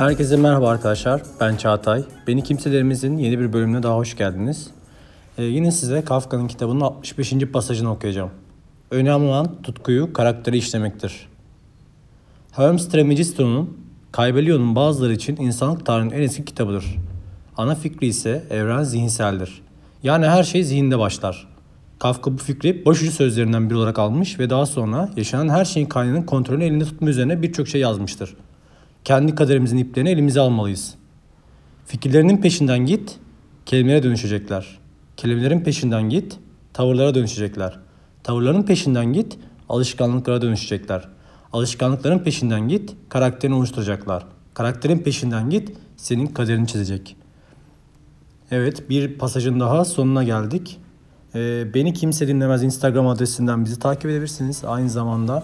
Herkese merhaba arkadaşlar. Ben Çağatay. Beni Kimselerimizin yeni bir bölümüne daha hoş geldiniz. Ee, yine size Kafka'nın kitabının 65. pasajını okuyacağım. Önemli olan tutkuyu karakteri işlemektir. Hermes Trismegistus'un Kaybelion'un bazıları için insanlık tarihinin en eski kitabıdır. Ana fikri ise evren zihinseldir. Yani her şey zihinde başlar. Kafka bu fikri başucu sözlerinden biri olarak almış ve daha sonra yaşanan her şeyin kaynağının kontrolünü elinde tutma üzerine birçok şey yazmıştır. Kendi kaderimizin iplerini elimize almalıyız. Fikirlerinin peşinden git, kelimelere dönüşecekler. Kelimelerin peşinden git, tavırlara dönüşecekler. Tavırların peşinden git, alışkanlıklara dönüşecekler. Alışkanlıkların peşinden git, karakterini oluşturacaklar. Karakterin peşinden git, senin kaderini çizecek. Evet, bir pasajın daha sonuna geldik. Ee, beni kimse dinlemez Instagram adresinden bizi takip edebilirsiniz. Aynı zamanda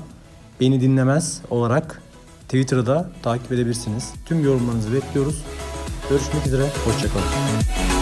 beni dinlemez olarak Twitter'da takip edebilirsiniz. Tüm yorumlarınızı bekliyoruz. Görüşmek üzere, hoşçakalın.